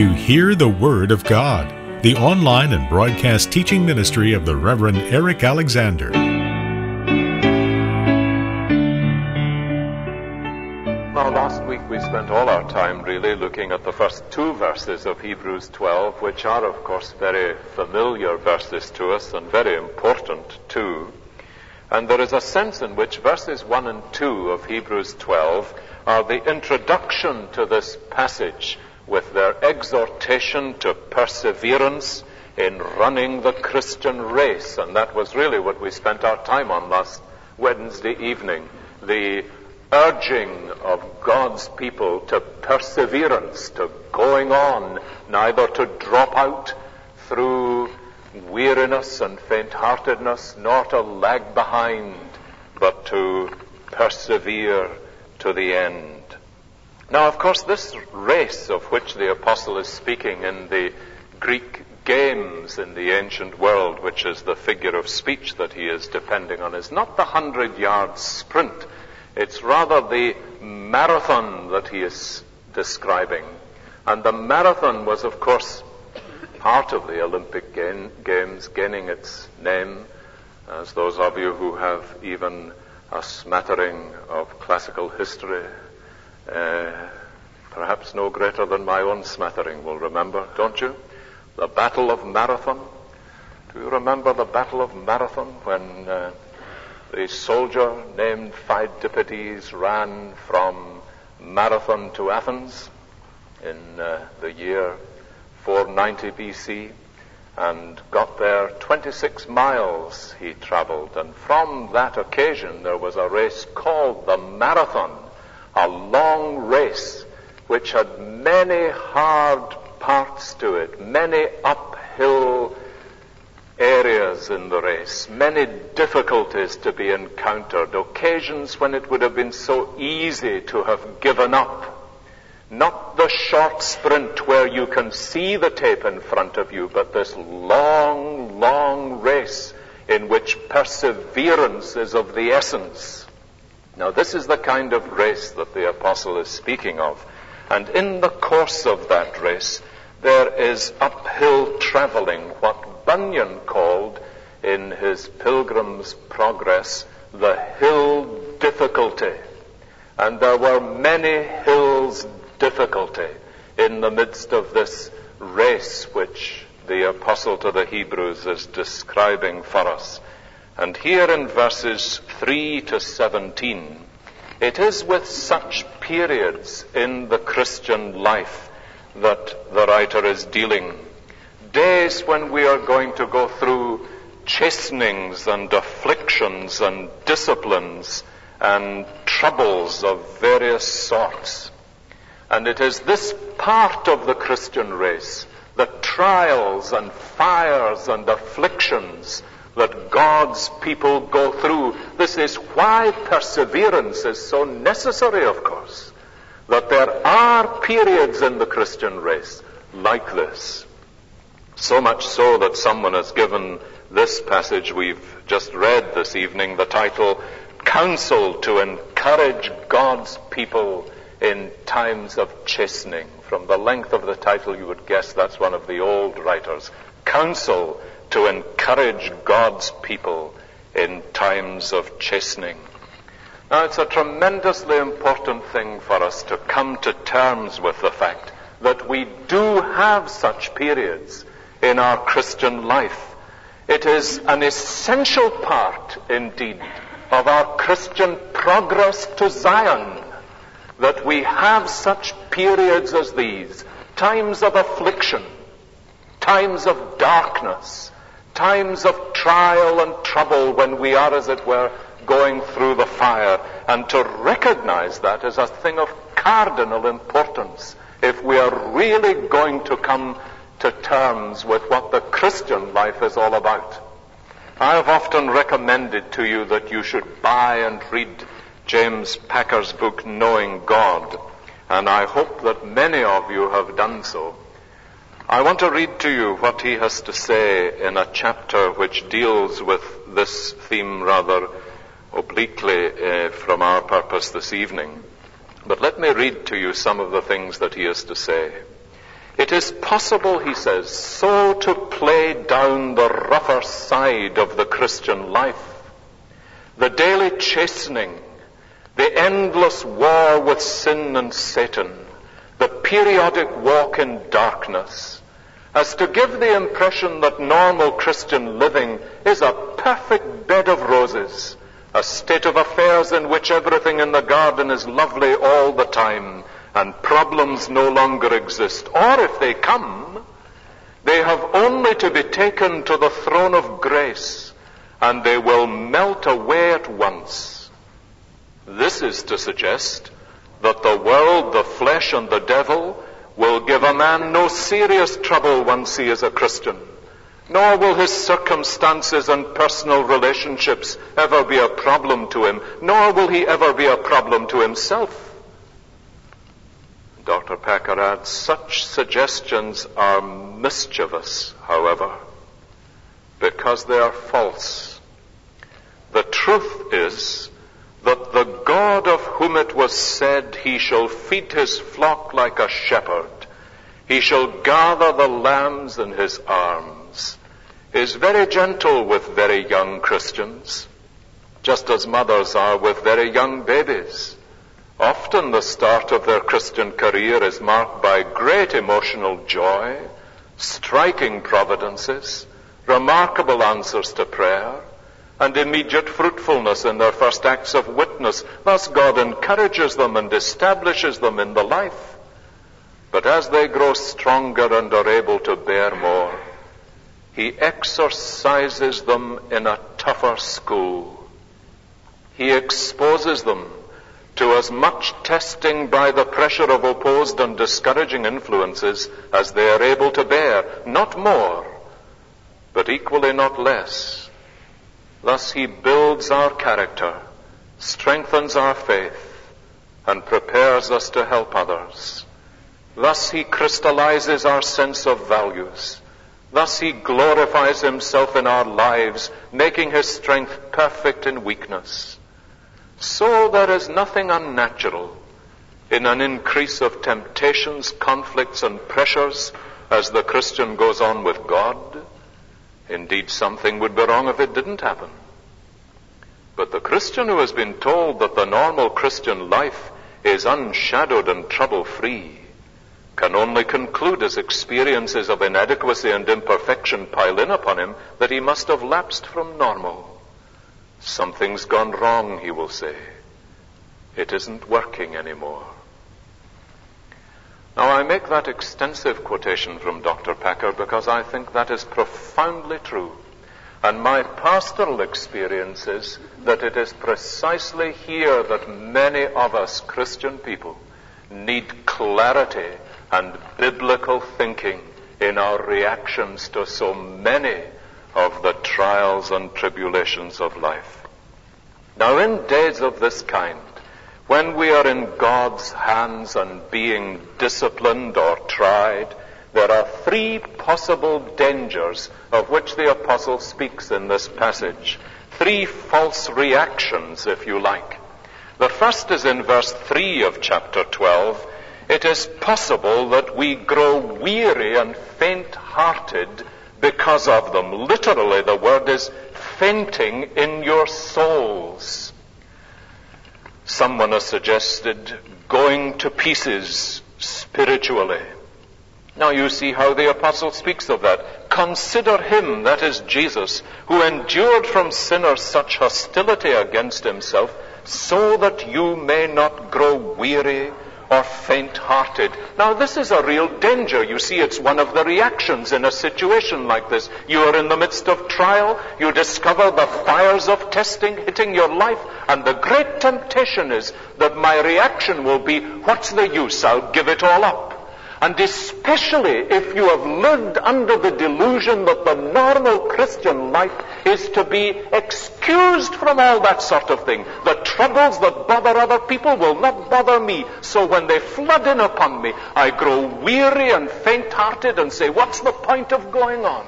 to Hear the Word of God, the online and broadcast teaching ministry of the Reverend Eric Alexander. Now, last week we spent all our time really looking at the first two verses of Hebrews 12, which are, of course, very familiar verses to us and very important too. And there is a sense in which verses 1 and 2 of Hebrews 12 are the introduction to this passage with their exhortation to perseverance in running the Christian race. And that was really what we spent our time on last Wednesday evening. The urging of God's people to perseverance, to going on, neither to drop out through weariness and faint-heartedness, nor to lag behind, but to persevere to the end. Now, of course, this race of which the apostle is speaking in the Greek games in the ancient world, which is the figure of speech that he is depending on, is not the hundred yard sprint. It's rather the marathon that he is describing. And the marathon was, of course, part of the Olympic Games, gaining its name, as those of you who have even a smattering of classical history uh, perhaps no greater than my own smattering will remember, don't you? The Battle of Marathon. Do you remember the Battle of Marathon when uh, the soldier named Phidippides ran from Marathon to Athens in uh, the year 490 BC and got there 26 miles he traveled and from that occasion there was a race called the Marathon a long race which had many hard parts to it, many uphill areas in the race, many difficulties to be encountered, occasions when it would have been so easy to have given up. Not the short sprint where you can see the tape in front of you, but this long, long race in which perseverance is of the essence. Now, this is the kind of race that the apostle is speaking of. And in the course of that race, there is uphill traveling, what Bunyan called in his Pilgrim's Progress the hill difficulty. And there were many hills difficulty in the midst of this race which the apostle to the Hebrews is describing for us. And here in verses 3 to 17, it is with such periods in the Christian life that the writer is dealing. Days when we are going to go through chastenings and afflictions and disciplines and troubles of various sorts. And it is this part of the Christian race, the trials and fires and afflictions that God's people go through. This is why perseverance is so necessary, of course. That there are periods in the Christian race like this. So much so that someone has given this passage we've just read this evening the title, Counsel to Encourage God's People in Times of Chastening. From the length of the title, you would guess that's one of the old writers. Counsel to encourage God's people in times of chastening. Now, it's a tremendously important thing for us to come to terms with the fact that we do have such periods in our Christian life. It is an essential part, indeed, of our Christian progress to Zion that we have such periods as these, times of affliction, times of darkness, times of trial and trouble when we are, as it were, going through the fire, and to recognize that as a thing of cardinal importance if we are really going to come to terms with what the Christian life is all about. I have often recommended to you that you should buy and read James Packer's book, Knowing God, and I hope that many of you have done so. I want to read to you what he has to say in a chapter which deals with this theme rather obliquely uh, from our purpose this evening. But let me read to you some of the things that he has to say. It is possible, he says, so to play down the rougher side of the Christian life. The daily chastening, the endless war with sin and Satan, the periodic walk in darkness, as to give the impression that normal Christian living is a perfect bed of roses, a state of affairs in which everything in the garden is lovely all the time, and problems no longer exist. Or if they come, they have only to be taken to the throne of grace, and they will melt away at once. This is to suggest that the world, the flesh, and the devil will give a man no serious trouble once he is a Christian. Nor will his circumstances and personal relationships ever be a problem to him, nor will he ever be a problem to himself. Dr. Packer adds, such suggestions are mischievous, however, because they are false. The truth is that the God of whom it was said, He shall feed His flock like a shepherd, He shall gather the lambs in His arms, is very gentle with very young Christians, just as mothers are with very young babies. Often the start of their Christian career is marked by great emotional joy, striking providences, remarkable answers to prayer, and immediate fruitfulness in their first acts of witness. Thus God encourages them and establishes them in the life. But as they grow stronger and are able to bear more, He exercises them in a tougher school. He exposes them to as much testing by the pressure of opposed and discouraging influences as they are able to bear, not more, but equally not less. Thus he builds our character, strengthens our faith, and prepares us to help others. Thus he crystallizes our sense of values. Thus he glorifies himself in our lives, making his strength perfect in weakness. So there is nothing unnatural in an increase of temptations, conflicts, and pressures as the Christian goes on with God. Indeed, something would be wrong if it didn't happen. But the Christian who has been told that the normal Christian life is unshadowed and trouble free can only conclude as experiences of inadequacy and imperfection pile in upon him that he must have lapsed from normal. Something's gone wrong, he will say. It isn't working anymore. Now, I make that extensive quotation from Dr. Packer because I think that is profoundly true. And my pastoral experience is that it is precisely here that many of us Christian people need clarity and biblical thinking in our reactions to so many of the trials and tribulations of life. Now, in days of this kind, when we are in God's hands and being disciplined or tried, there are three possible dangers of which the apostle speaks in this passage. Three false reactions, if you like. The first is in verse 3 of chapter 12. It is possible that we grow weary and faint hearted because of them. Literally, the word is fainting in your souls. Someone has suggested going to pieces spiritually. Now you see how the apostle speaks of that. Consider him, that is Jesus, who endured from sinners such hostility against himself, so that you may not grow weary or faint hearted. Now, this is a real danger. You see, it's one of the reactions in a situation like this. You are in the midst of trial, you discover the fires of testing hitting your life, and the great temptation is that my reaction will be, What's the use? I'll give it all up. And especially if you have lived under the delusion that the normal Christian life is to be excused from all that sort of thing. The troubles that bother other people will not bother me. So when they flood in upon me, I grow weary and faint-hearted and say, what's the point of going on?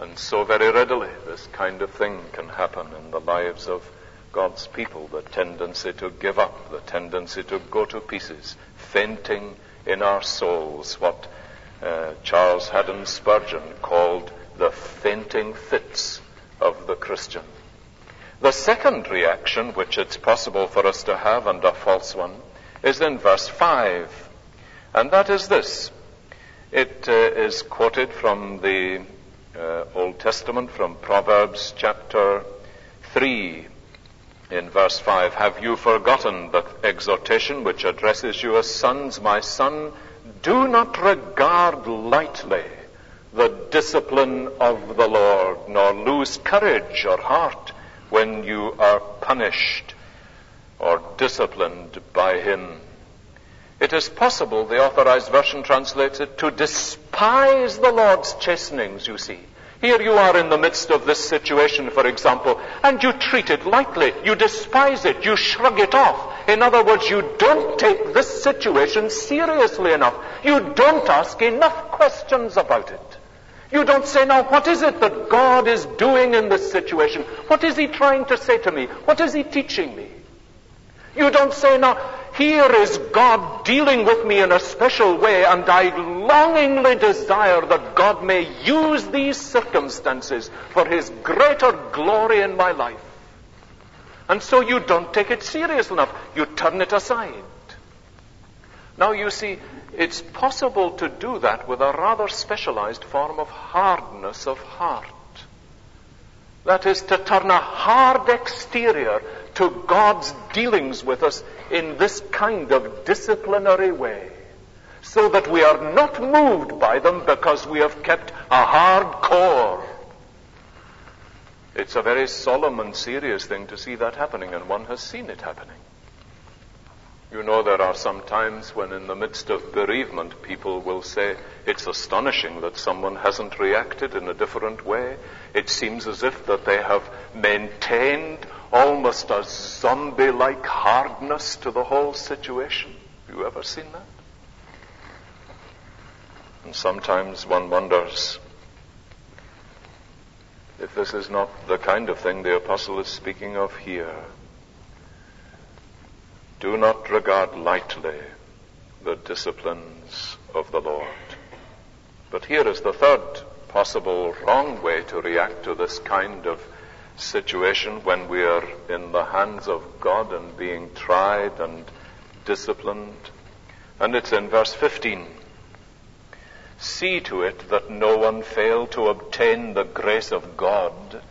And so very readily this kind of thing can happen in the lives of God's people, the tendency to give up, the tendency to go to pieces, fainting in our souls what uh, Charles Haddon Spurgeon called the fainting fits of the Christian. The second reaction, which it's possible for us to have, and a false one, is in verse 5. And that is this. It uh, is quoted from the uh, Old Testament, from Proverbs chapter 3, in verse 5. Have you forgotten the exhortation which addresses you as sons? My son, do not regard lightly the discipline of the Lord, nor lose courage or heart when you are punished or disciplined by Him. It is possible, the authorized version translates it, to despise the Lord's chastenings, you see. Here you are in the midst of this situation, for example, and you treat it lightly. You despise it. You shrug it off. In other words, you don't take this situation seriously enough. You don't ask enough questions about it. You don't say, now, what is it that God is doing in this situation? What is He trying to say to me? What is He teaching me? You don't say, now, here is God dealing with me in a special way, and I longingly desire that God may use these circumstances for His greater glory in my life. And so you don't take it serious enough. You turn it aside. Now you see, it's possible to do that with a rather specialized form of hardness of heart. That is to turn a hard exterior to God's dealings with us in this kind of disciplinary way. So that we are not moved by them because we have kept a hard core. It's a very solemn and serious thing to see that happening, and one has seen it happening. You know, there are some times when, in the midst of bereavement, people will say, It's astonishing that someone hasn't reacted in a different way. It seems as if that they have maintained almost a zombie like hardness to the whole situation. Have you ever seen that? And sometimes one wonders if this is not the kind of thing the apostle is speaking of here. Do not regard lightly the disciplines of the Lord. But here is the third possible wrong way to react to this kind of situation when we are in the hands of God and being tried and disciplined. And it's in verse 15. See to it that no one fail to obtain the grace of God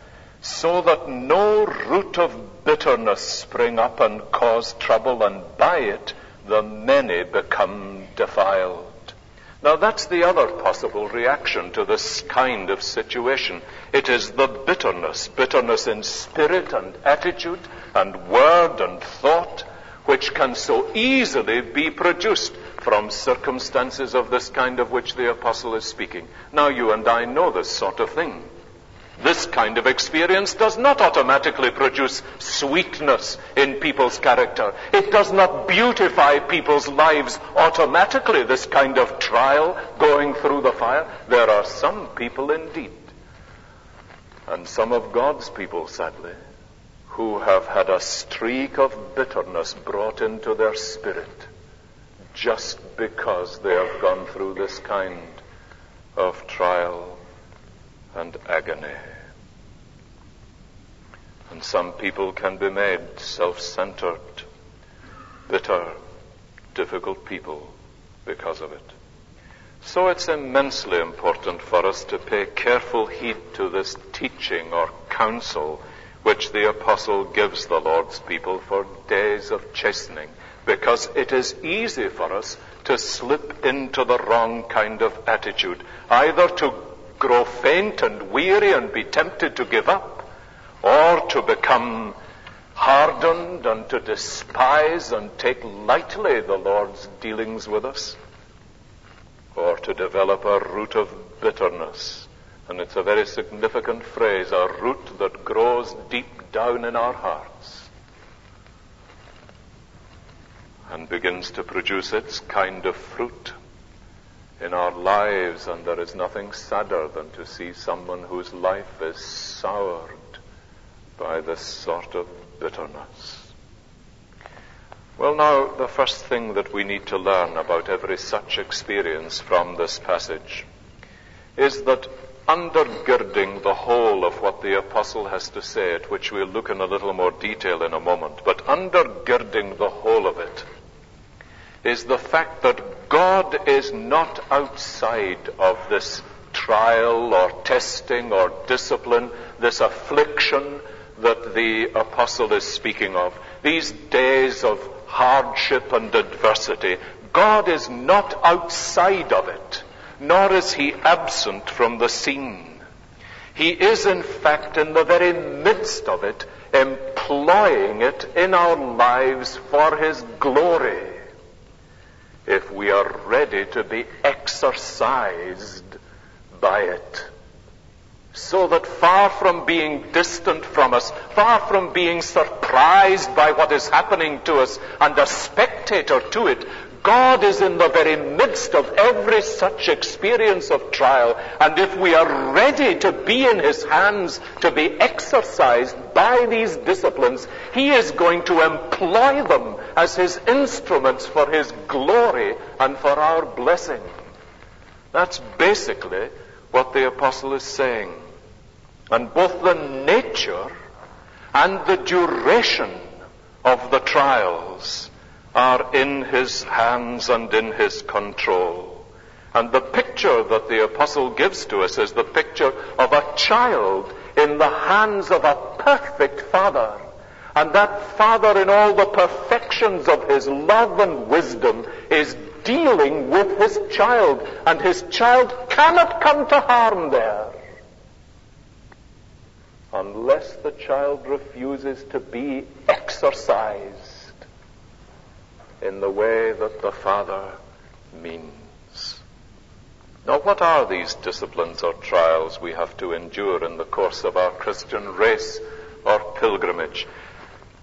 so that no root of bitterness spring up and cause trouble, and by it the many become defiled. Now that's the other possible reaction to this kind of situation. It is the bitterness, bitterness in spirit and attitude and word and thought, which can so easily be produced from circumstances of this kind of which the apostle is speaking. Now you and I know this sort of thing. This kind of experience does not automatically produce sweetness in people's character. It does not beautify people's lives automatically, this kind of trial going through the fire. There are some people indeed, and some of God's people, sadly, who have had a streak of bitterness brought into their spirit just because they have gone through this kind of trial and agony. And some people can be made self-centered, bitter, difficult people because of it. So it's immensely important for us to pay careful heed to this teaching or counsel which the apostle gives the Lord's people for days of chastening, because it is easy for us to slip into the wrong kind of attitude, either to grow faint and weary and be tempted to give up, or to become hardened and to despise and take lightly the Lord's dealings with us, or to develop a root of bitterness. And it's a very significant phrase, a root that grows deep down in our hearts and begins to produce its kind of fruit in our lives, and there is nothing sadder than to see someone whose life is soured by this sort of bitterness. Well, now, the first thing that we need to learn about every such experience from this passage is that undergirding the whole of what the apostle has to say, at which we'll look in a little more detail in a moment, but undergirding the whole of it is the fact that God is not outside of this trial or testing or discipline, this affliction that the apostle is speaking of. These days of hardship and adversity. God is not outside of it, nor is he absent from the scene. He is in fact in the very midst of it, employing it in our lives for his glory. If we are ready to be exercised by it. So that far from being distant from us, far from being surprised by what is happening to us and a spectator to it, God is in the very midst of every such experience of trial. And if we are ready to be in His hands, to be exercised by these disciplines, He is going to employ them as His instruments for His glory and for our blessing. That's basically what the apostle is saying. And both the nature and the duration of the trials are in his hands and in his control. And the picture that the apostle gives to us is the picture of a child in the hands of a perfect father. And that father in all the perfections of his love and wisdom is dealing with his child. And his child cannot come to harm there unless the child refuses to be exercised in the way that the Father means. Now, what are these disciplines or trials we have to endure in the course of our Christian race or pilgrimage?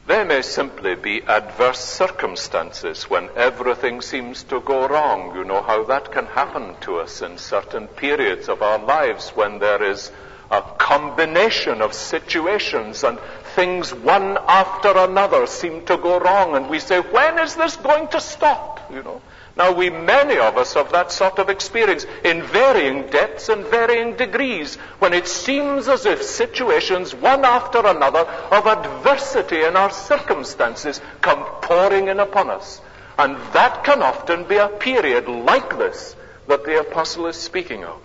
They may simply be adverse circumstances when everything seems to go wrong. You know how that can happen to us in certain periods of our lives when there is a combination of situations and things one after another seem to go wrong and we say, when is this going to stop? You know. Now we, many of us have that sort of experience in varying depths and varying degrees when it seems as if situations one after another of adversity in our circumstances come pouring in upon us. And that can often be a period like this that the apostle is speaking of.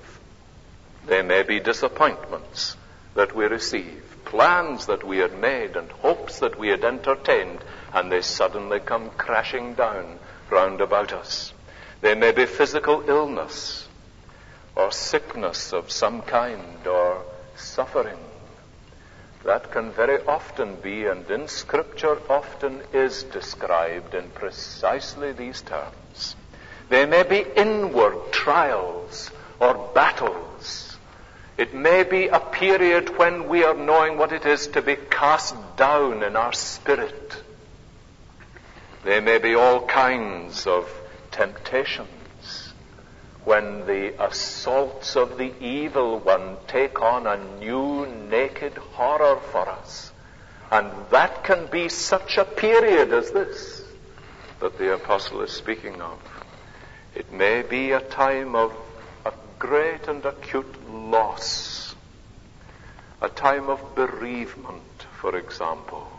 There may be disappointments that we receive, plans that we had made and hopes that we had entertained, and they suddenly come crashing down round about us. There may be physical illness or sickness of some kind or suffering. That can very often be, and in Scripture often is described in precisely these terms. There may be inward trials or battles it may be a period when we are knowing what it is to be cast down in our spirit. There may be all kinds of temptations when the assaults of the evil one take on a new naked horror for us. And that can be such a period as this that the apostle is speaking of. It may be a time of great and acute loss, a time of bereavement, for example.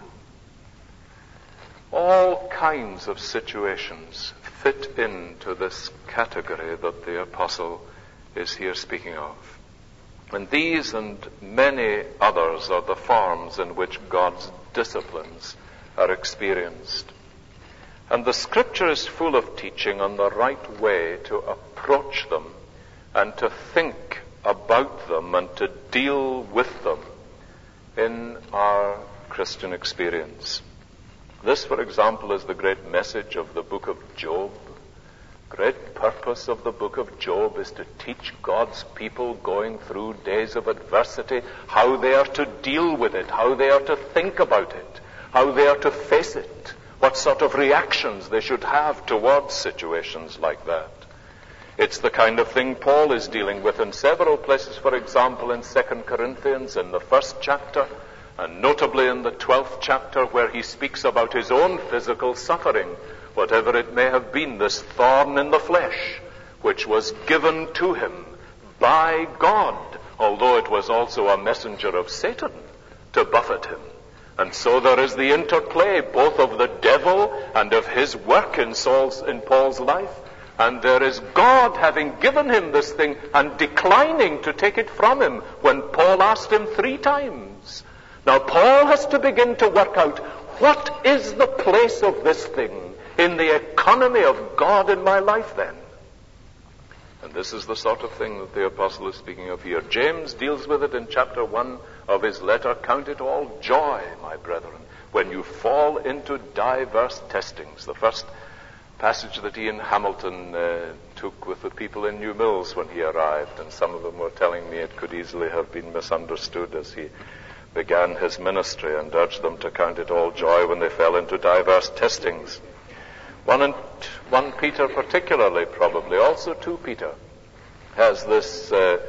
All kinds of situations fit into this category that the apostle is here speaking of. And these and many others are the forms in which God's disciplines are experienced. And the scripture is full of teaching on the right way to approach them and to think about them and to deal with them in our Christian experience. This, for example, is the great message of the book of Job. Great purpose of the book of Job is to teach God's people going through days of adversity how they are to deal with it, how they are to think about it, how they are to face it, what sort of reactions they should have towards situations like that. It's the kind of thing Paul is dealing with in several places. For example, in 2 Corinthians, in the first chapter, and notably in the 12th chapter where he speaks about his own physical suffering, whatever it may have been, this thorn in the flesh, which was given to him by God, although it was also a messenger of Satan to buffet him. And so there is the interplay both of the devil and of his work in Saul's, in Paul's life. And there is God having given him this thing and declining to take it from him when Paul asked him three times. Now Paul has to begin to work out what is the place of this thing in the economy of God in my life then? And this is the sort of thing that the apostle is speaking of here. James deals with it in chapter 1 of his letter. Count it all joy, my brethren, when you fall into diverse testings. The first passage that Ian Hamilton uh, took with the people in Newmilns when he arrived, and some of them were telling me it could easily have been misunderstood as he began his ministry and urged them to count it all joy when they fell into diverse testings. One, and, one Peter particularly, probably, also two Peter, has this uh,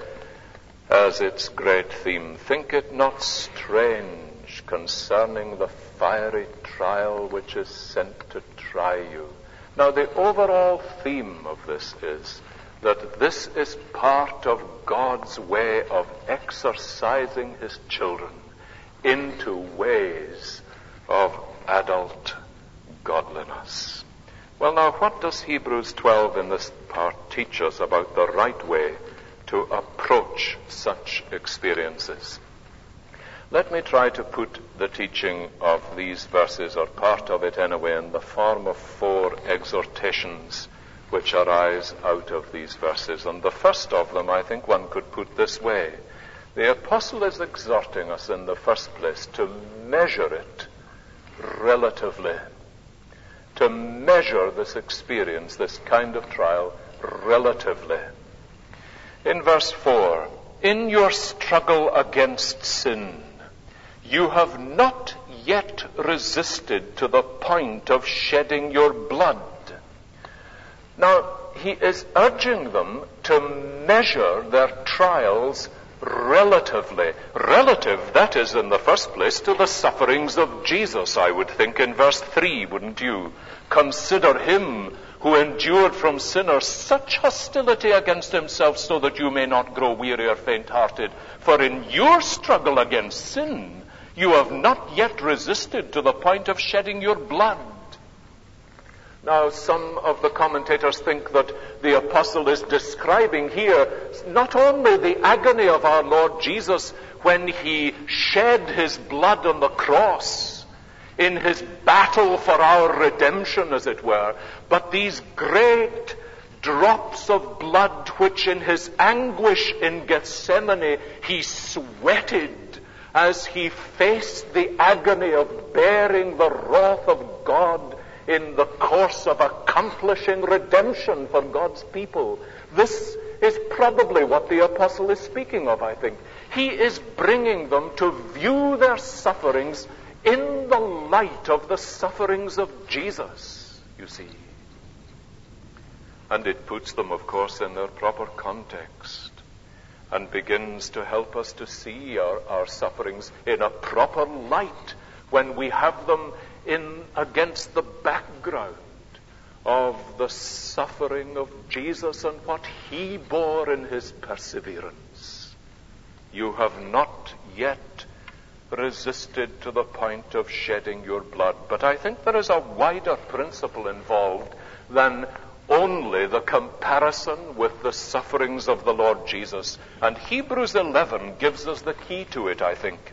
as its great theme. Think it not strange concerning the fiery trial which is sent to try you. Now, the overall theme of this is that this is part of God's way of exercising His children into ways of adult godliness. Well, now, what does Hebrews 12 in this part teach us about the right way to approach such experiences? Let me try to put the teaching of these verses, or part of it anyway, in the form of four exhortations which arise out of these verses. And the first of them, I think one could put this way the apostle is exhorting us in the first place to measure it relatively. To measure this experience, this kind of trial, relatively. In verse 4, in your struggle against sin, you have not yet resisted to the point of shedding your blood. Now, he is urging them to measure their trials relatively. Relative, that is, in the first place, to the sufferings of Jesus, I would think, in verse 3, wouldn't you? Consider him who endured from sinners such hostility against himself so that you may not grow weary or faint hearted. For in your struggle against sin, you have not yet resisted to the point of shedding your blood. Now, some of the commentators think that the apostle is describing here not only the agony of our Lord Jesus when he shed his blood on the cross in his battle for our redemption, as it were, but these great drops of blood which in his anguish in Gethsemane he sweated as he faced the agony of bearing the wrath of God in the course of accomplishing redemption for God's people. This is probably what the apostle is speaking of, I think. He is bringing them to view their sufferings in the light of the sufferings of Jesus, you see. And it puts them, of course, in their proper context and begins to help us to see our, our sufferings in a proper light when we have them in against the background of the suffering of Jesus and what he bore in his perseverance. You have not yet resisted to the point of shedding your blood. But I think there is a wider principle involved than only the comparison with the sufferings of the Lord Jesus. And Hebrews 11 gives us the key to it, I think.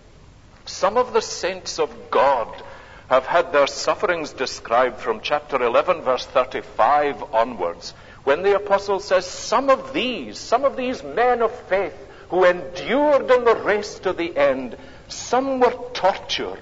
Some of the saints of God have had their sufferings described from chapter 11, verse 35 onwards, when the apostle says, Some of these, some of these men of faith who endured in the race to the end, some were tortured,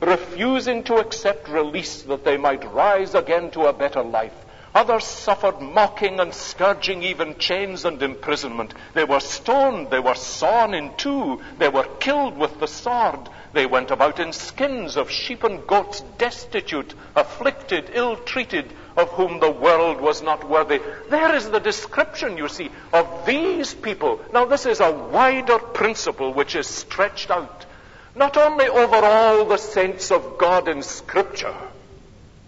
refusing to accept release that they might rise again to a better life. Others suffered mocking and scourging, even chains and imprisonment. They were stoned, they were sawn in two, they were killed with the sword. They went about in skins of sheep and goats, destitute, afflicted, ill treated, of whom the world was not worthy. There is the description, you see, of these people. Now, this is a wider principle which is stretched out not only over all the saints of God in Scripture,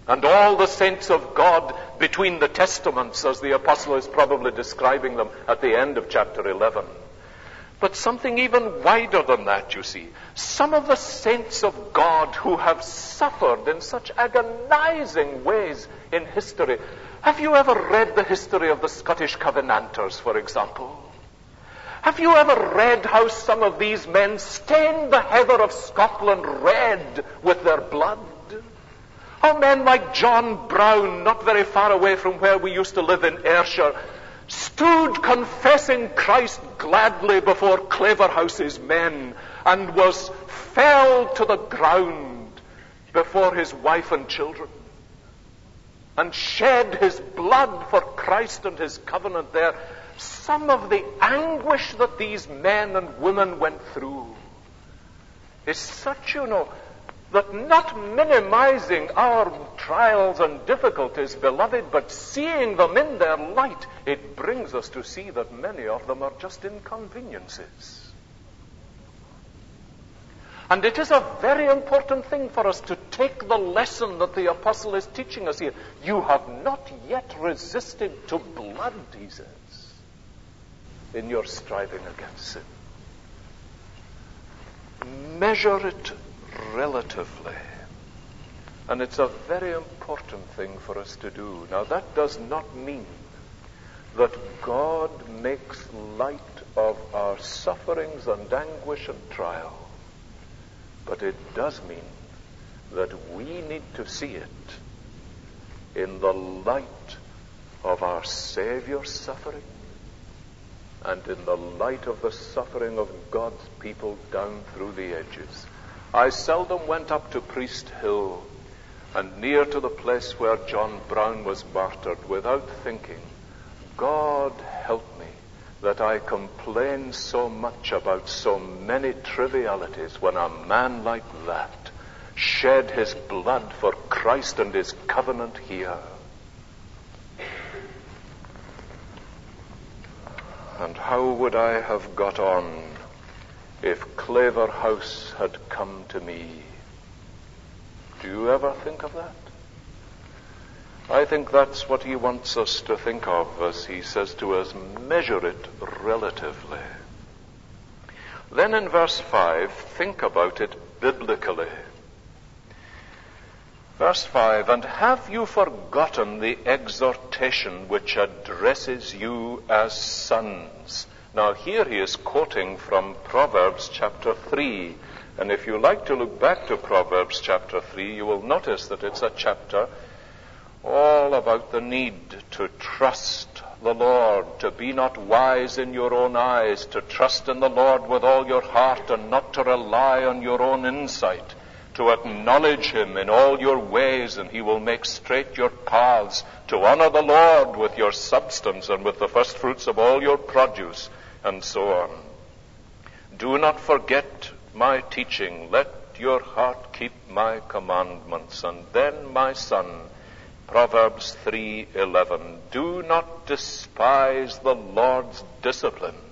and all the saints of God between the testaments, as the apostle is probably describing them at the end of chapter 11. But something even wider than that, you see. Some of the saints of God who have suffered in such agonizing ways in history. Have you ever read the history of the Scottish Covenanters, for example? Have you ever read how some of these men stained the heather of Scotland red with their blood? How men like John Brown, not very far away from where we used to live in Ayrshire, stood confessing Christ gladly before Claverhouse's men and was fell to the ground before his wife and children and shed his blood for Christ and his covenant there. Some of the anguish that these men and women went through is such, you know, that not minimizing our trials and difficulties, beloved, but seeing them in their light, it brings us to see that many of them are just inconveniences. And it is a very important thing for us to take the lesson that the apostle is teaching us here. You have not yet resisted to blood, he says, in your striving against sin. Measure it relatively. And it's a very important thing for us to do. Now, that does not mean that God makes light of our sufferings and anguish and trial. But it does mean that we need to see it in the light of our Savior's suffering and in the light of the suffering of God's people down through the ages. I seldom went up to Priest Hill and near to the place where John Brown was martyred without thinking, God help me that I complain so much about so many trivialities when a man like that shed his blood for Christ and his covenant here. And how would I have got on if Claverhouse had come to me. Do you ever think of that? I think that's what he wants us to think of as he says to us, measure it relatively. Then in verse 5, think about it biblically. Verse 5, and have you forgotten the exhortation which addresses you as sons? Now, here he is quoting from Proverbs chapter 3. And if you like to look back to Proverbs chapter 3, you will notice that it's a chapter all about the need to trust the Lord, to be not wise in your own eyes, to trust in the Lord with all your heart and not to rely on your own insight, to acknowledge Him in all your ways and He will make straight your paths, to honor the Lord with your substance and with the first fruits of all your produce and so on. Do not forget my teaching. Let your heart keep my commandments. And then, my son, Proverbs 3:11, do not despise the Lord's discipline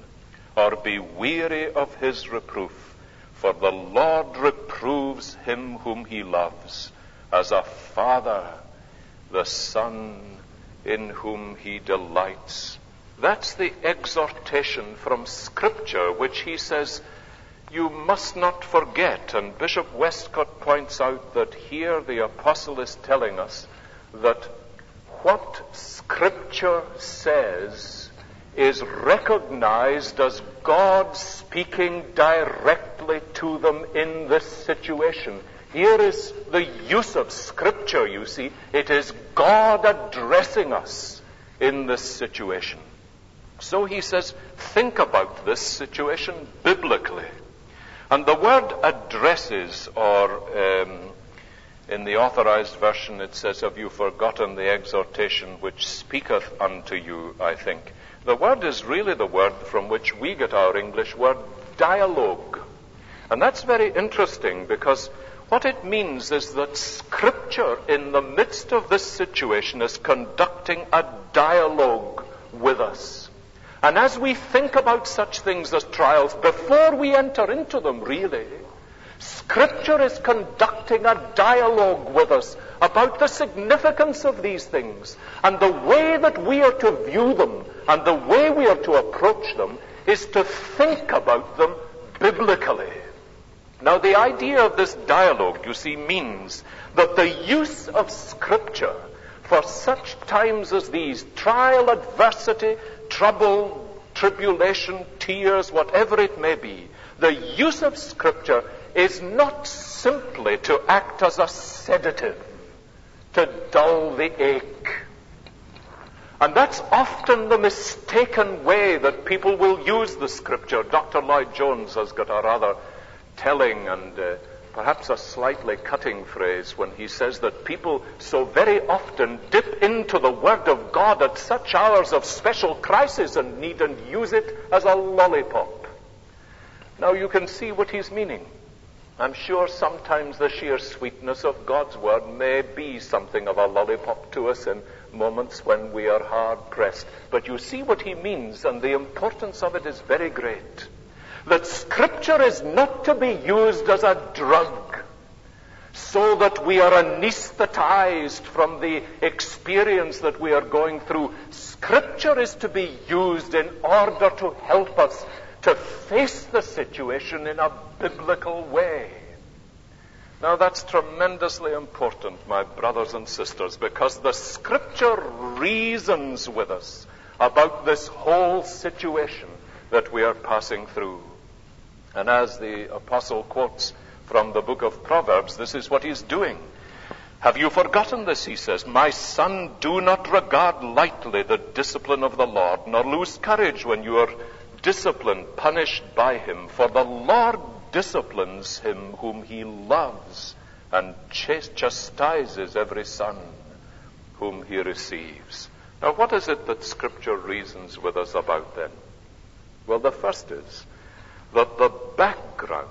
or be weary of his reproof, for the Lord reproves him whom he loves, as a father the son in whom he delights. That's the exhortation from Scripture, which he says you must not forget. And Bishop Westcott points out that here the apostle is telling us that what Scripture says is recognized as God speaking directly to them in this situation. Here is the use of Scripture, you see. It is God addressing us in this situation. So he says, think about this situation biblically. And the word addresses, or um, in the authorized version it says, Have you forgotten the exhortation which speaketh unto you, I think. The word is really the word from which we get our English word dialogue. And that's very interesting because what it means is that Scripture, in the midst of this situation, is conducting a dialogue with us. And as we think about such things as trials, before we enter into them, really, Scripture is conducting a dialogue with us about the significance of these things and the way that we are to view them and the way we are to approach them is to think about them biblically. Now, the idea of this dialogue, you see, means that the use of Scripture for such times as these, trial, adversity, trouble, tribulation, tears, whatever it may be, the use of Scripture is not simply to act as a sedative, to dull the ache. And that's often the mistaken way that people will use the Scripture. Dr. Lloyd Jones has got a rather telling and uh, perhaps a slightly cutting phrase when he says that people so very often dip into the Word of God at such hours of special crisis and need and use it as a lollipop. Now you can see what he's meaning. I'm sure sometimes the sheer sweetness of God's Word may be something of a lollipop to us in moments when we are hard pressed. But you see what he means, and the importance of it is very great that Scripture is not to be used as a drug so that we are anesthetized from the experience that we are going through. Scripture is to be used in order to help us to face the situation in a biblical way. Now that's tremendously important, my brothers and sisters, because the Scripture reasons with us about this whole situation that we are passing through. And as the apostle quotes from the book of Proverbs, this is what he's doing. Have you forgotten this? He says, My son, do not regard lightly the discipline of the Lord, nor lose courage when you are disciplined, punished by him. For the Lord disciplines him whom he loves, and chastises every son whom he receives. Now, what is it that Scripture reasons with us about then? Well, the first is that the background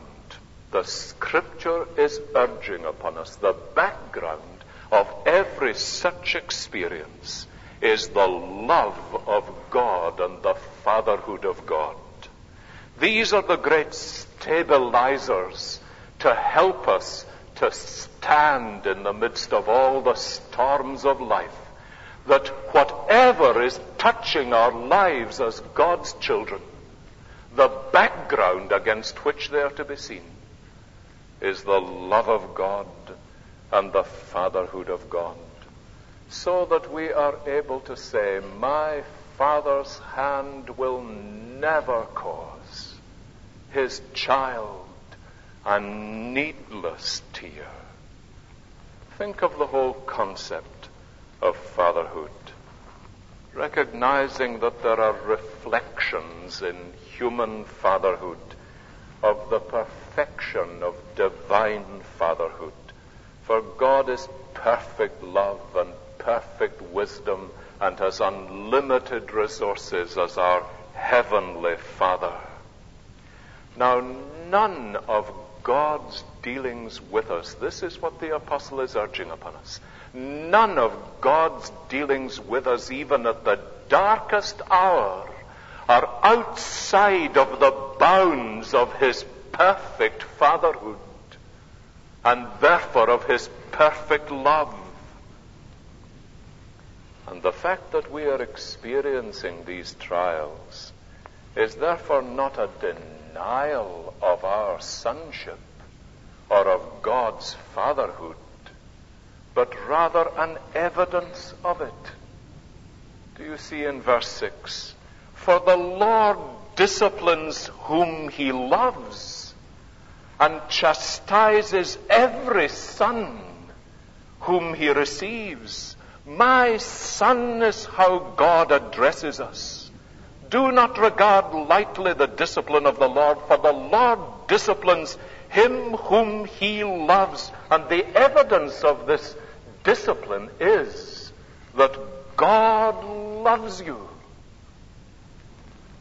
the Scripture is urging upon us, the background of every such experience is the love of God and the fatherhood of God. These are the great stabilizers to help us to stand in the midst of all the storms of life. That whatever is touching our lives as God's children, the background against which they are to be seen is the love of God and the fatherhood of God. So that we are able to say, My Father's hand will never cause his child a needless tear. Think of the whole concept of fatherhood recognizing that there are reflections in human fatherhood of the perfection of divine fatherhood. For God is perfect love and perfect wisdom and has unlimited resources as our heavenly Father. Now, none of God's dealings with us, this is what the apostle is urging upon us. None of God's dealings with us, even at the darkest hour, are outside of the bounds of His perfect fatherhood and therefore of His perfect love. And the fact that we are experiencing these trials is therefore not a denial of our sonship or of God's fatherhood but rather an evidence of it. Do you see in verse 6? For the Lord disciplines whom he loves and chastises every son whom he receives. My son is how God addresses us. Do not regard lightly the discipline of the Lord, for the Lord disciplines him whom he loves. And the evidence of this discipline is that God loves you.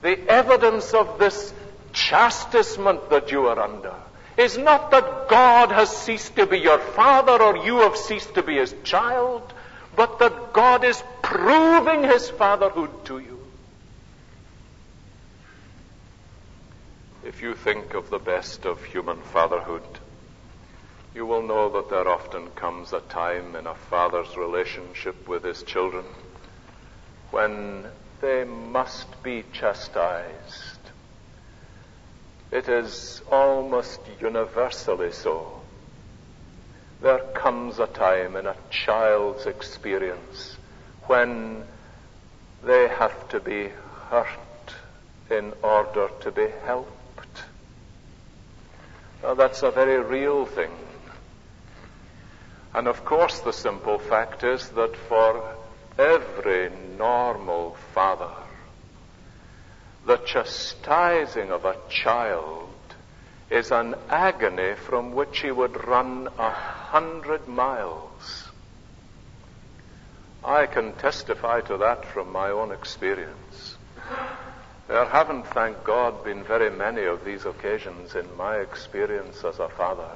The evidence of this chastisement that you are under is not that God has ceased to be your father or you have ceased to be his child, but that God is proving his fatherhood to you. If you think of the best of human fatherhood, You will know that there often comes a time in a father's relationship with his children when they must be chastised. It is almost universally so. There comes a time in a child's experience when they have to be hurt in order to be helped. Now that's a very real thing. And of course the simple fact is that for every normal father, the chastising of a child is an agony from which he would run a hundred miles. I can testify to that from my own experience. There haven't, thank God, been very many of these occasions in my experience as a father.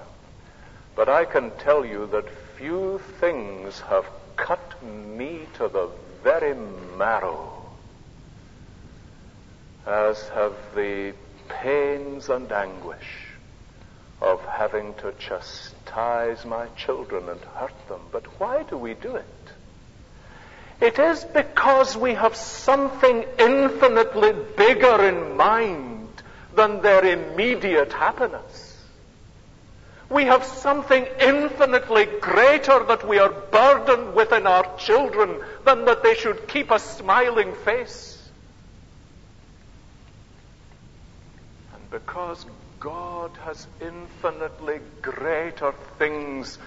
But I can tell you that few things have cut me to the very marrow as have the pains and anguish of having to chastise my children and hurt them. But why do we do it? It is because we have something infinitely bigger in mind than their immediate happiness. We have something infinitely greater that we are burdened with in our children than that they should keep a smiling face. And because God has infinitely greater things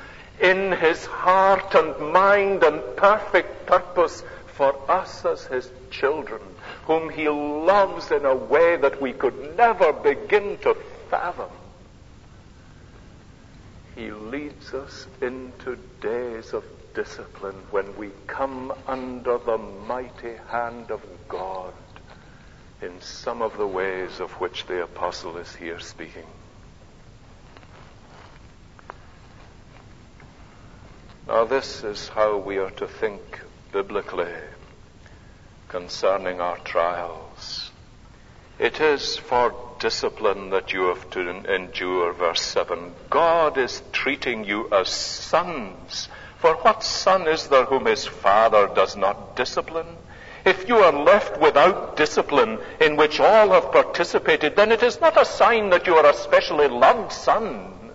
in his heart and mind and perfect purpose for us as his children, whom he loves in a way that we could never begin to fathom. He leads us into days of discipline when we come under the mighty hand of God in some of the ways of which the apostle is here speaking. Now, this is how we are to think biblically concerning our trials. It is for discipline that you have to endure, verse 7. God is treating you as sons. For what son is there whom his father does not discipline? If you are left without discipline in which all have participated, then it is not a sign that you are a specially loved son.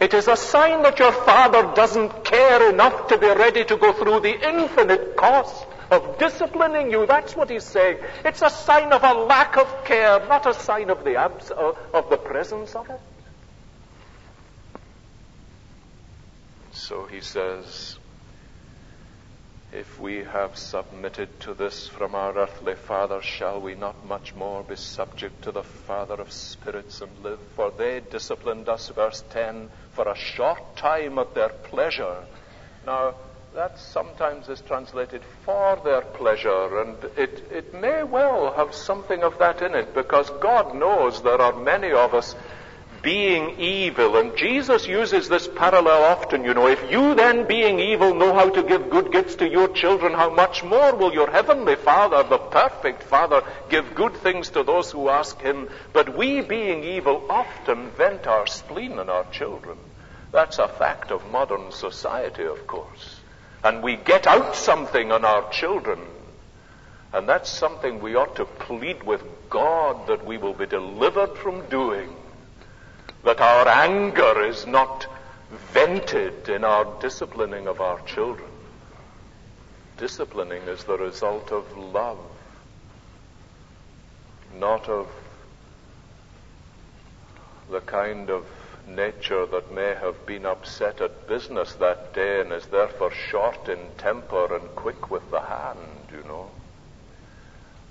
It is a sign that your father doesn't care enough to be ready to go through the infinite cost of disciplining you. That's what he's saying. It's a sign of a lack of care, not a sign of the abs- uh, of the presence of it. So he says, if we have submitted to this from our earthly father, shall we not much more be subject to the Father of spirits and live? For they disciplined us, verse 10, for a short time at their pleasure. Now, that sometimes is translated for their pleasure, and it, it may well have something of that in it, because God knows there are many of us being evil, and Jesus uses this parallel often, you know. If you then, being evil, know how to give good gifts to your children, how much more will your heavenly Father, the perfect Father, give good things to those who ask Him? But we, being evil, often vent our spleen on our children. That's a fact of modern society, of course and we get out something on our children. And that's something we ought to plead with God that we will be delivered from doing. That our anger is not vented in our disciplining of our children. Disciplining is the result of love, not of the kind of nature that may have been upset at business that day and is therefore short in temper and quick with the hand, you know.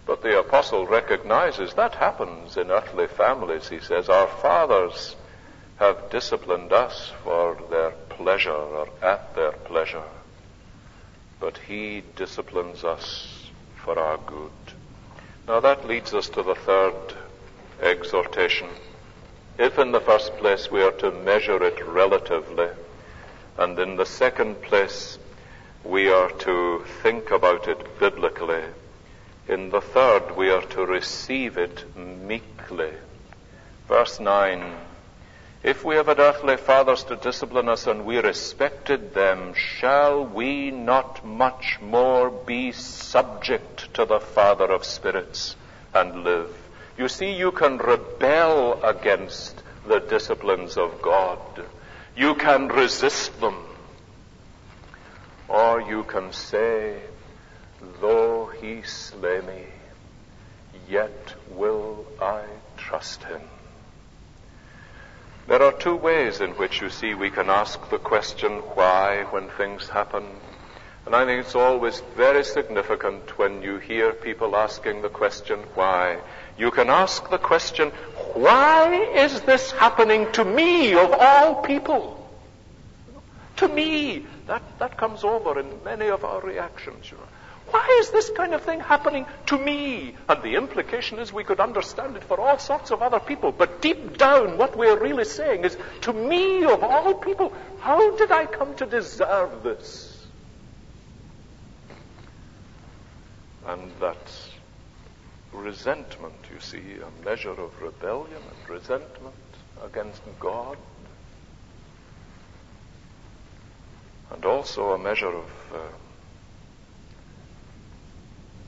But the apostle recognizes that happens in earthly families. He says, Our fathers have disciplined us for their pleasure or at their pleasure, but he disciplines us for our good. Now that leads us to the third exhortation. If in the first place we are to measure it relatively, and in the second place we are to think about it biblically, in the third we are to receive it meekly. Verse 9 If we have had earthly fathers to discipline us and we respected them, shall we not much more be subject to the Father of spirits and live? You see, you can rebel against the disciplines of God. You can resist them. Or you can say, though he slay me, yet will I trust him. There are two ways in which you see we can ask the question why when things happen. And I think it's always very significant when you hear people asking the question why. You can ask the question, why is this happening to me of all people? To me. That, that comes over in many of our reactions. You know. Why is this kind of thing happening to me? And the implication is we could understand it for all sorts of other people. But deep down, what we're really saying is, to me of all people, how did I come to deserve this? And that's resentment, you see, a measure of rebellion and resentment against God. And also a measure of. Uh,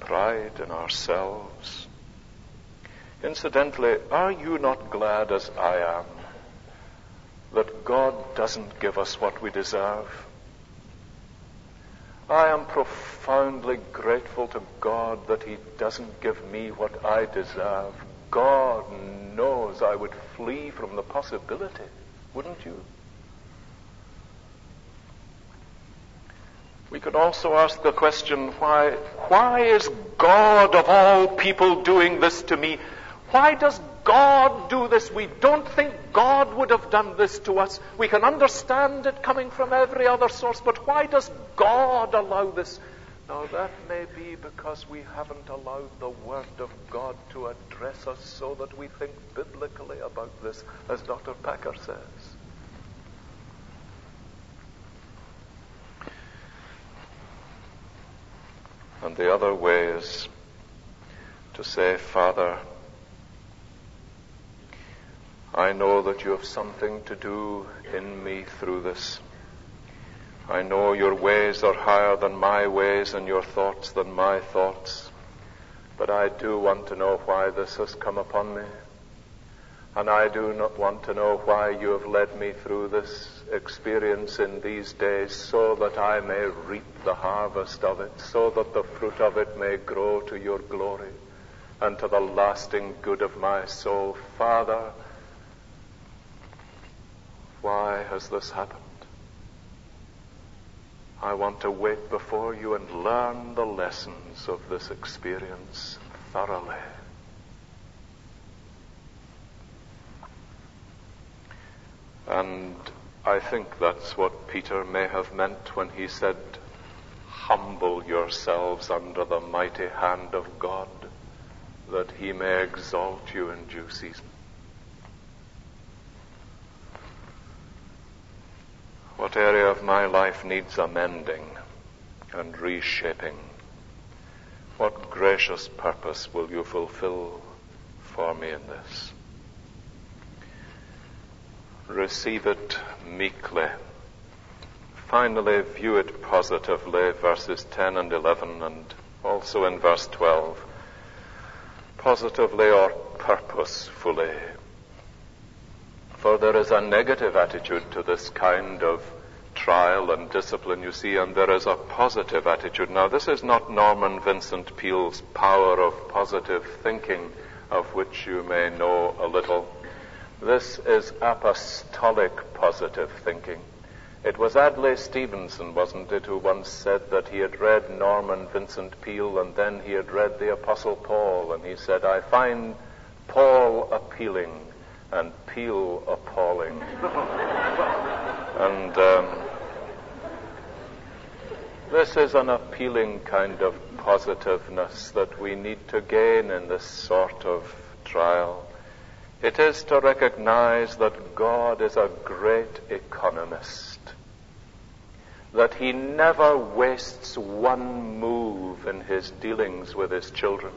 pride in ourselves. Incidentally, are you not glad as I am that God doesn't give us what we deserve? I am profoundly grateful to God that He doesn't give me what I deserve. God knows I would flee from the possibility, wouldn't you? We could also ask the question, why, why is God of all people doing this to me? Why does God do this? We don't think God would have done this to us. We can understand it coming from every other source, but why does God allow this? Now, that may be because we haven't allowed the Word of God to address us so that we think biblically about this, as Dr. Packer says. And the other way is to say, Father, I know that you have something to do in me through this. I know your ways are higher than my ways and your thoughts than my thoughts. But I do want to know why this has come upon me. And I do not want to know why you have led me through this experience in these days so that I may reap the harvest of it, so that the fruit of it may grow to your glory and to the lasting good of my soul. Father, why has this happened? I want to wait before you and learn the lessons of this experience thoroughly. And I think that's what Peter may have meant when he said, Humble yourselves under the mighty hand of God, that he may exalt you in due season. What area of my life needs amending and reshaping? What gracious purpose will you fulfill for me in this? receive it meekly. Finally, view it positively, verses 10 and 11, and also in verse 12. Positively or purposefully. For there is a negative attitude to this kind of trial and discipline, you see, and there is a positive attitude. Now, this is not Norman Vincent Peale's power of positive thinking, of which you may know a little. This is apostolic positive thinking. It was Adlai Stevenson, wasn't it, who once said that he had read Norman Vincent Peale and then he had read the Apostle Paul, and he said, I find Paul appealing and Peale appalling. and um, this is an appealing kind of positiveness that we need to gain in this sort of trial. It is to recognize that God is a great economist, that He never wastes one move in His dealings with His children,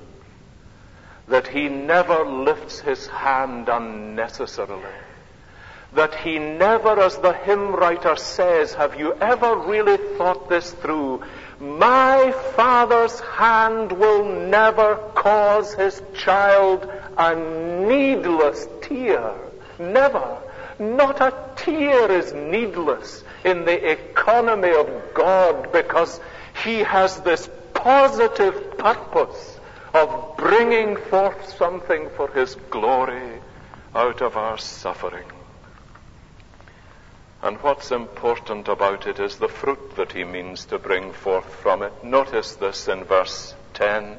that He never lifts His hand unnecessarily, that he never, as the hymn writer says, have you ever really thought this through? My father's hand will never cause his child a needless tear. Never. Not a tear is needless in the economy of God because he has this positive purpose of bringing forth something for his glory out of our suffering. And what's important about it is the fruit that he means to bring forth from it. Notice this in verse 10.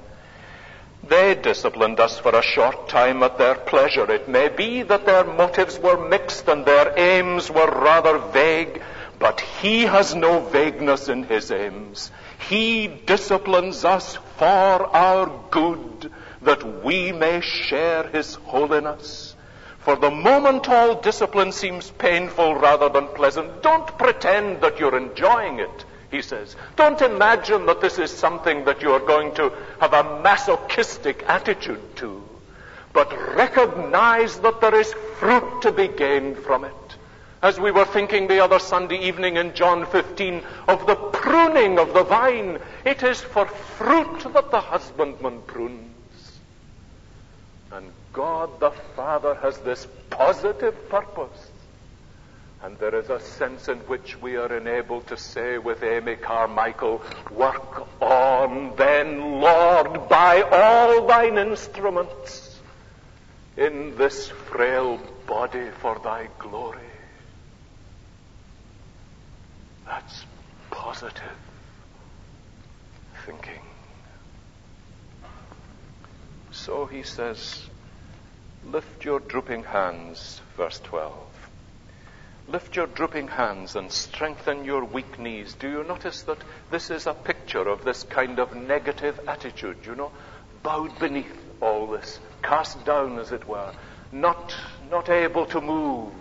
They disciplined us for a short time at their pleasure. It may be that their motives were mixed and their aims were rather vague, but he has no vagueness in his aims. He disciplines us for our good, that we may share his holiness. For the moment all discipline seems painful rather than pleasant, don't pretend that you're enjoying it, he says. Don't imagine that this is something that you're going to have a masochistic attitude to. But recognize that there is fruit to be gained from it. As we were thinking the other Sunday evening in John 15 of the pruning of the vine, it is for fruit that the husbandman prunes. And God the Father has this positive purpose. And there is a sense in which we are enabled to say with Amy Carmichael, Work on then, Lord, by all thine instruments in this frail body for thy glory. That's positive thinking. So he says, Lift your drooping hands, verse 12. Lift your drooping hands and strengthen your weak knees. Do you notice that this is a picture of this kind of negative attitude, you know? Bowed beneath all this, cast down, as it were, not, not able to move.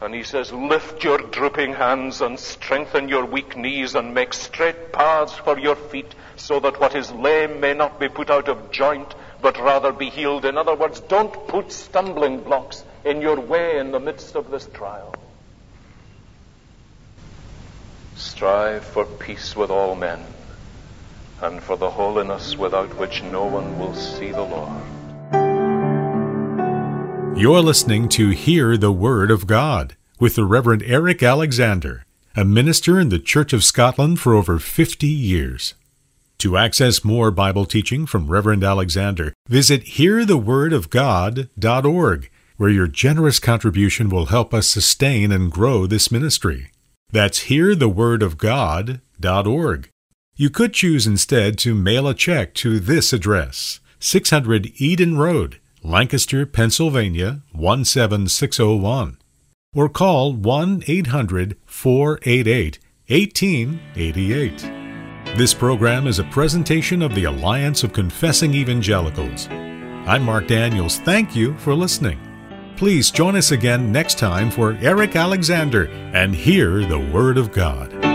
And he says, lift your drooping hands and strengthen your weak knees and make straight paths for your feet so that what is lame may not be put out of joint but rather be healed. In other words, don't put stumbling blocks in your way in the midst of this trial. Strive for peace with all men and for the holiness without which no one will see the Lord. You're listening to Hear the Word of God with the Reverend Eric Alexander, a minister in the Church of Scotland for over 50 years. To access more Bible teaching from Reverend Alexander, visit hearthewordofgod.org, where your generous contribution will help us sustain and grow this ministry. That's hearthewordofgod.org. You could choose instead to mail a check to this address 600 Eden Road, Lancaster, Pennsylvania 17601, or call 1 800 488 1888. This program is a presentation of the Alliance of Confessing Evangelicals. I'm Mark Daniels. Thank you for listening. Please join us again next time for Eric Alexander and hear the Word of God.